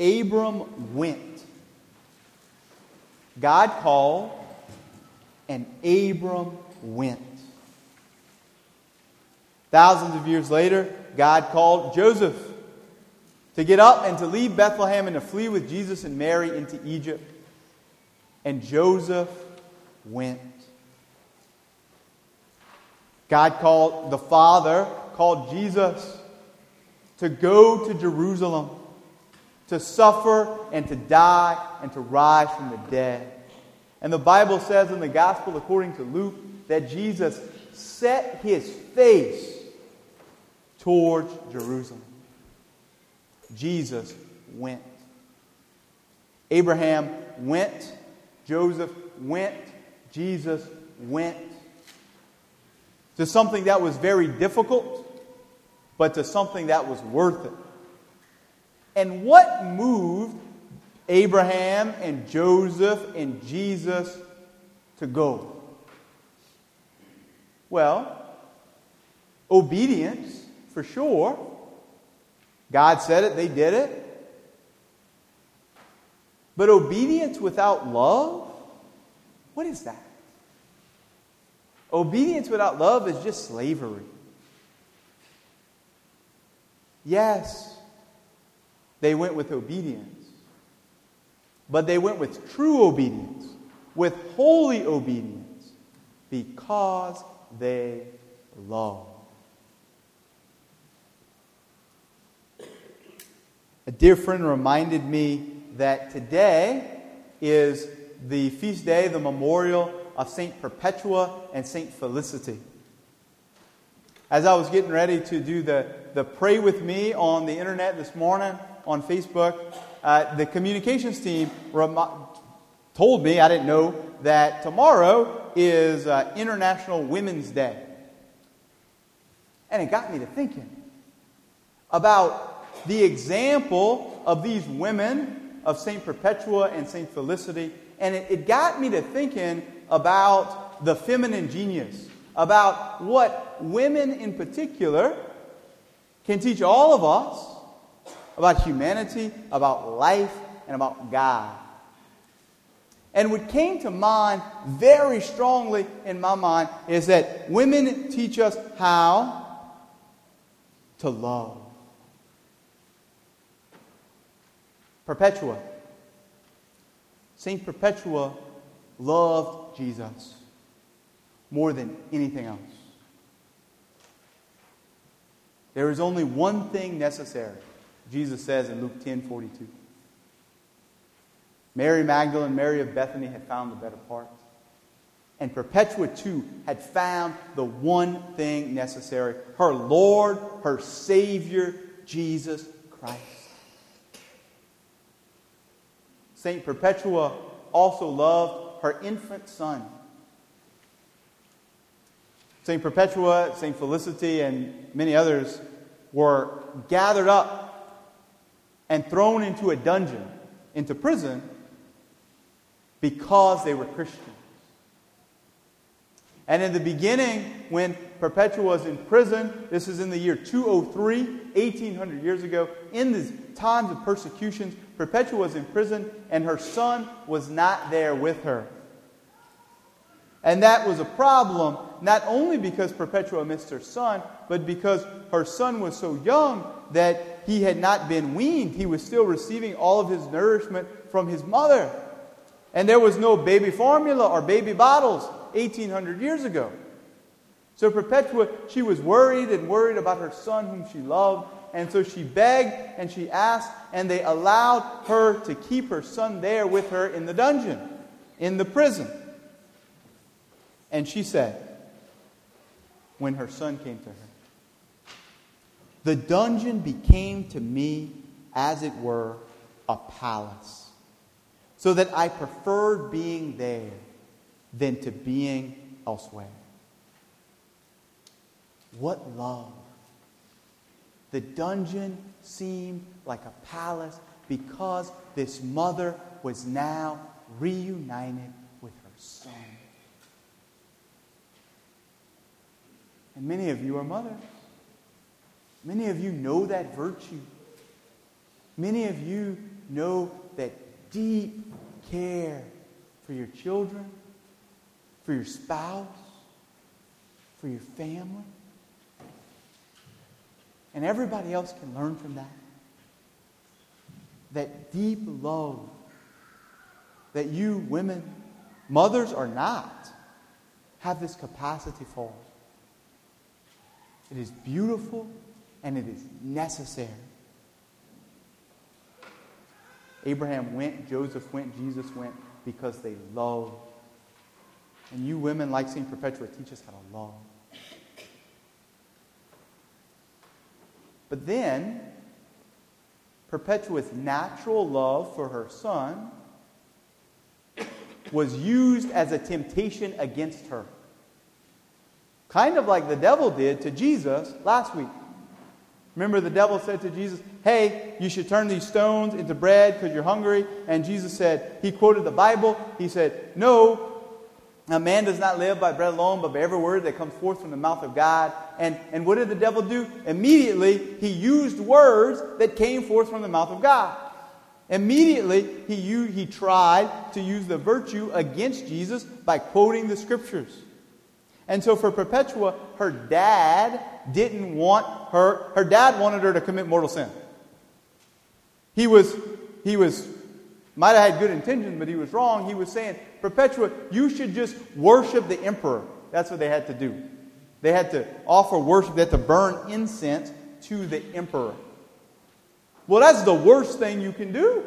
Abram went. God called, and Abram went. Thousands of years later, God called Joseph to get up and to leave Bethlehem and to flee with Jesus and Mary into Egypt. And Joseph went. God called the Father, called Jesus to go to Jerusalem, to suffer and to die and to rise from the dead. And the Bible says in the Gospel according to Luke that Jesus set his face towards Jerusalem. Jesus went. Abraham went. Joseph went. Jesus went. To something that was very difficult, but to something that was worth it. And what moved Abraham and Joseph and Jesus to go? Well, obedience for sure. God said it, they did it. But obedience without love? What is that? Obedience without love is just slavery. Yes, they went with obedience, but they went with true obedience, with holy obedience, because they love. A dear friend reminded me that today is the feast day, the memorial of St. Perpetua and St. Felicity. As I was getting ready to do the, the Pray With Me on the internet this morning on Facebook, uh, the communications team rem- told me, I didn't know, that tomorrow is uh, International Women's Day. And it got me to thinking about the example of these women of St. Perpetua and St. Felicity, and it, it got me to thinking about the feminine genius, about what women in particular can teach all of us about humanity, about life, and about God. And what came to mind very strongly in my mind is that women teach us how to love. Perpetua. St. Perpetua loved Jesus more than anything else. There is only one thing necessary, Jesus says in Luke 10 42. Mary Magdalene, Mary of Bethany had found the better part. And Perpetua, too, had found the one thing necessary her Lord, her Savior, Jesus Christ. St. Perpetua also loved her infant son. St. Perpetua, St. Felicity, and many others were gathered up and thrown into a dungeon, into prison, because they were Christians. And in the beginning, when Perpetua was in prison, this is in the year 203, 1800 years ago, in the times of persecutions, Perpetua was in prison, and her son was not there with her. And that was a problem, not only because Perpetua missed her son, but because her son was so young that he had not been weaned. He was still receiving all of his nourishment from his mother. And there was no baby formula or baby bottles 1800 years ago. So Perpetua, she was worried and worried about her son whom she loved, and so she begged and she asked, and they allowed her to keep her son there with her in the dungeon, in the prison. And she said, when her son came to her, The dungeon became to me, as it were, a palace, so that I preferred being there than to being elsewhere. What love! The dungeon seemed like a palace because this mother was now reunited with her son. And many of you are mothers. Many of you know that virtue. Many of you know that deep care for your children, for your spouse, for your family. And everybody else can learn from that. That deep love that you women, mothers or not, have this capacity for. It is beautiful and it is necessary. Abraham went, Joseph went, Jesus went because they loved. And you women, like St. Perpetua, teach us how to love. But then, Perpetua's natural love for her son was used as a temptation against her. Kind of like the devil did to Jesus last week. Remember, the devil said to Jesus, Hey, you should turn these stones into bread because you're hungry. And Jesus said, He quoted the Bible. He said, No, a man does not live by bread alone, but by every word that comes forth from the mouth of God. And, and what did the devil do? Immediately, he used words that came forth from the mouth of God. Immediately, he, he tried to use the virtue against Jesus by quoting the scriptures. And so for Perpetua, her dad didn't want her, her dad wanted her to commit mortal sin. He was, he was, might have had good intentions, but he was wrong. He was saying, Perpetua, you should just worship the emperor. That's what they had to do. They had to offer worship, they had to burn incense to the emperor. Well, that's the worst thing you can do.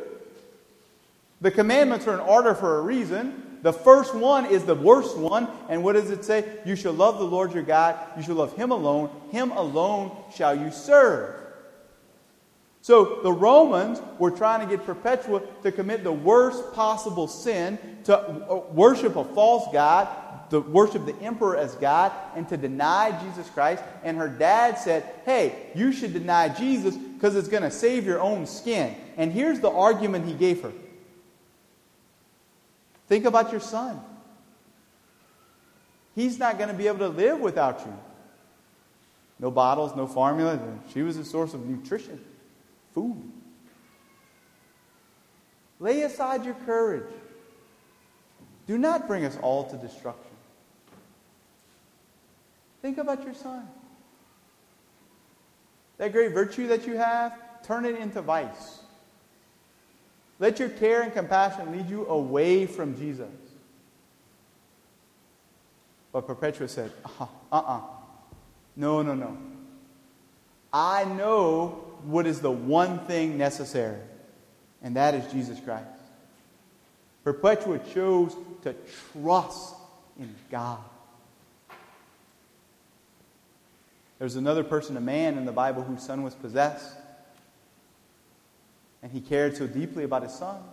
The commandments are in order for a reason. The first one is the worst one. And what does it say? You shall love the Lord your God. You shall love him alone. Him alone shall you serve. So the Romans were trying to get Perpetua to commit the worst possible sin, to worship a false God, to worship the emperor as God, and to deny Jesus Christ. And her dad said, Hey, you should deny Jesus because it's going to save your own skin. And here's the argument he gave her Think about your son. He's not going to be able to live without you. No bottles, no formula. She was a source of nutrition food. Lay aside your courage. Do not bring us all to destruction. Think about your son. That great virtue that you have, turn it into vice. Let your care and compassion lead you away from Jesus. But Perpetua said, uh uh-uh, uh. No, no, no. I know what is the one thing necessary, and that is Jesus Christ. Perpetua chose to trust in God. There's another person, a man in the Bible, whose son was possessed. And he cared so deeply about his son.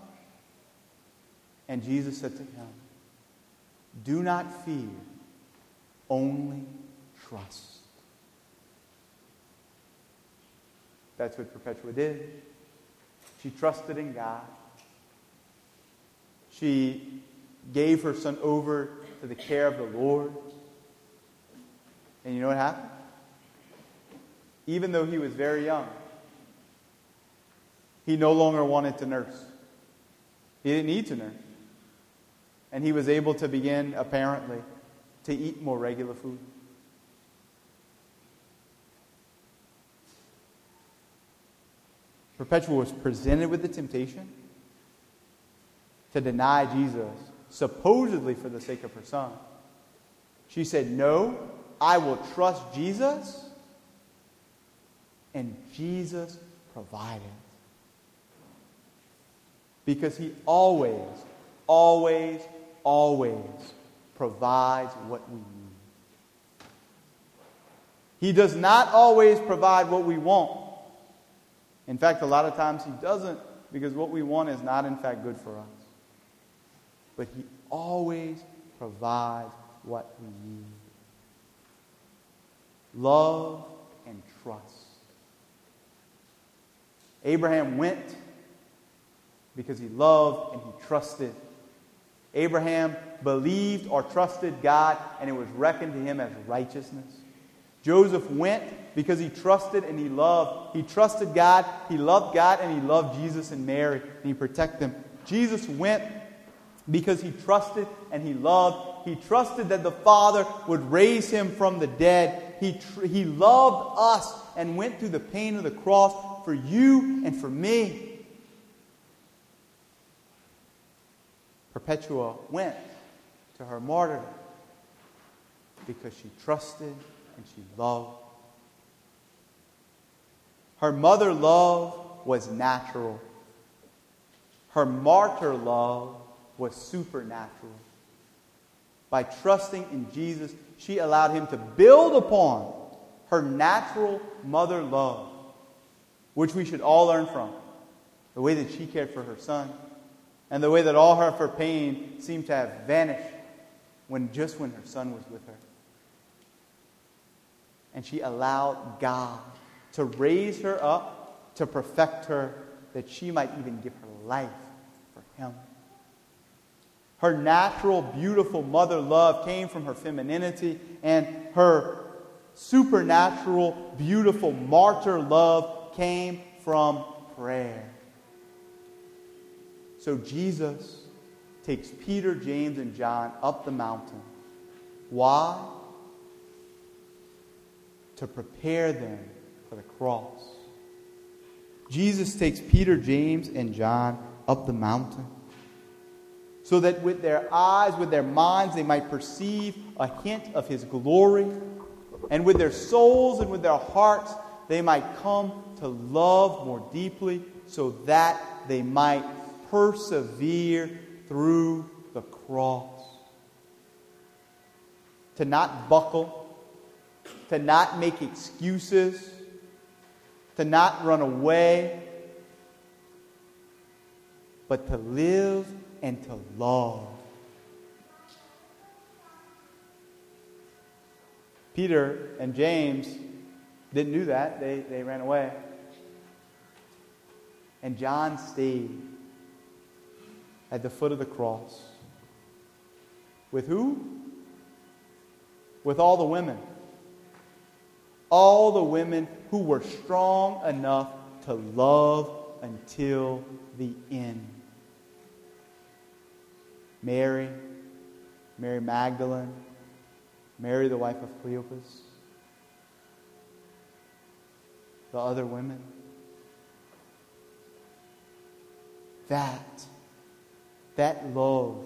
And Jesus said to him, Do not fear, only trust. That's what Perpetua did. She trusted in God. She gave her son over to the care of the Lord. And you know what happened? Even though he was very young, he no longer wanted to nurse. He didn't need to nurse. And he was able to begin, apparently, to eat more regular food. Perpetua was presented with the temptation to deny Jesus, supposedly for the sake of her son. She said, No, I will trust Jesus. And Jesus provided. Because he always, always, always provides what we need. He does not always provide what we want. In fact, a lot of times He doesn't because what we want is not, in fact, good for us. But He always provides what we need love and trust. Abraham went because he loved and he trusted. Abraham believed or trusted God, and it was reckoned to him as righteousness. Joseph went because he trusted and he loved. He trusted God, he loved God, and he loved Jesus and Mary, and he protected them. Jesus went because he trusted and he loved. He trusted that the Father would raise him from the dead. He, tr- he loved us and went through the pain of the cross for you and for me. Perpetua went to her martyrdom because she trusted and she loved. Her mother love was natural. Her martyr love was supernatural. By trusting in Jesus, she allowed him to build upon her natural mother love, which we should all learn from. The way that she cared for her son, and the way that all of her pain seemed to have vanished when just when her son was with her. And she allowed God to raise her up, to perfect her, that she might even give her life for him. Her natural, beautiful mother love came from her femininity, and her supernatural, beautiful martyr love came from prayer. So Jesus takes Peter, James, and John up the mountain. Why? To prepare them for the cross. Jesus takes Peter, James, and John up the mountain so that with their eyes, with their minds, they might perceive a hint of his glory, and with their souls and with their hearts, they might come to love more deeply, so that they might persevere through the cross. To not buckle, to not make excuses, to not run away, but to live and to love. Peter and James didn't do that, they, they ran away. And John stayed at the foot of the cross. With who? With all the women. All the women who were strong enough to love until the end. Mary, Mary Magdalene, Mary, the wife of Cleopas, the other women. That, that love,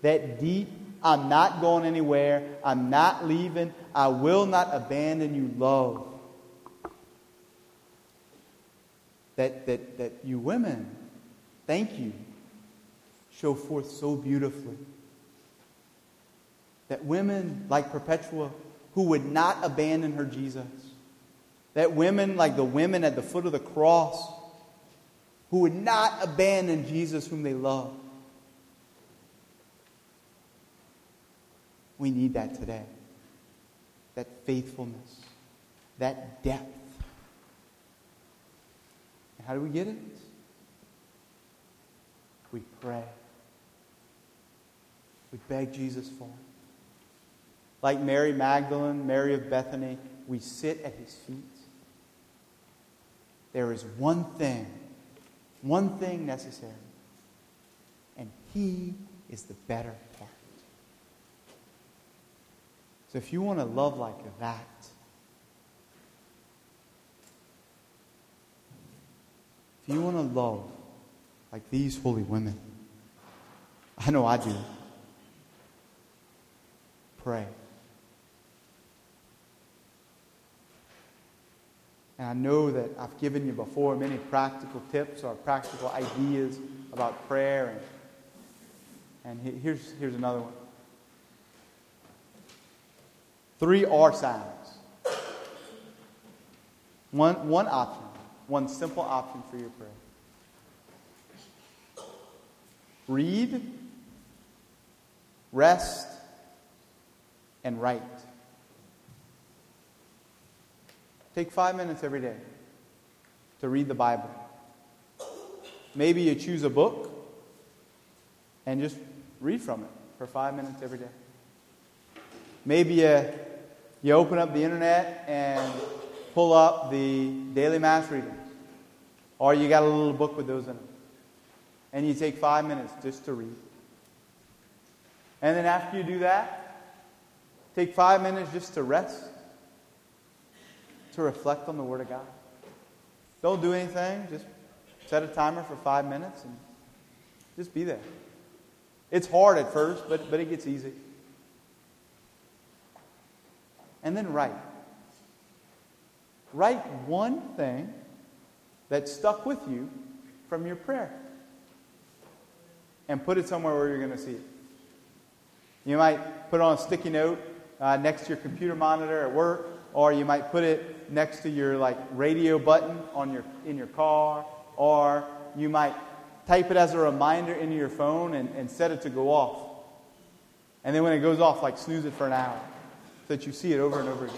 that deep, I'm not going anywhere, I'm not leaving, I will not abandon you love. That, that, that you women, thank you show forth so beautifully. That women like Perpetua, who would not abandon her Jesus, that women like the women at the foot of the cross, who would not abandon Jesus whom they love. We need that today. That faithfulness, that depth. And how do we get it? We pray. We beg Jesus for it. Like Mary Magdalene, Mary of Bethany, we sit at his feet. There is one thing, one thing necessary, and he is the better part. So if you want to love like that, if you want to love like these holy women, I know I do pray. And I know that I've given you before many practical tips or practical ideas about prayer. And, and here's, here's another one three R sounds. One, one option, one simple option for your prayer. Read, rest, and write. Take five minutes every day to read the Bible. Maybe you choose a book and just read from it for five minutes every day. Maybe you You open up the internet and pull up the daily mass readings. Or you got a little book with those in it. And you take five minutes just to read. And then after you do that, take five minutes just to rest, to reflect on the Word of God. Don't do anything, just set a timer for five minutes and just be there. It's hard at first, but, but it gets easy. And then write. Write one thing that stuck with you from your prayer and put it somewhere where you're going to see it. You might put it on a sticky note uh, next to your computer monitor at work, or you might put it next to your like radio button on your in your car, or you might type it as a reminder into your phone and, and set it to go off. And then when it goes off, like snooze it for an hour that you see it over and over again.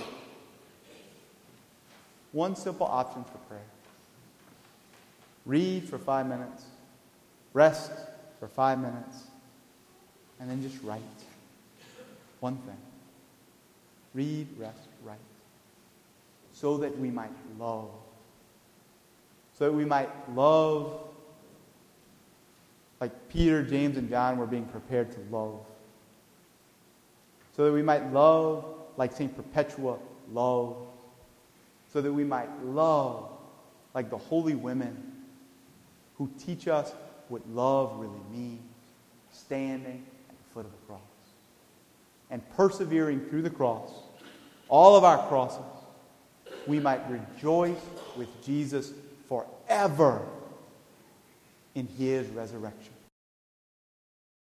One simple option for prayer read for five minutes, rest for five minutes, and then just write. One thing read, rest, write. So that we might love. So that we might love like Peter, James, and John were being prepared to love. So that we might love like St. Perpetua loved. So that we might love like the holy women who teach us what love really means, standing at the foot of the cross and persevering through the cross, all of our crosses, we might rejoice with Jesus forever in his resurrection.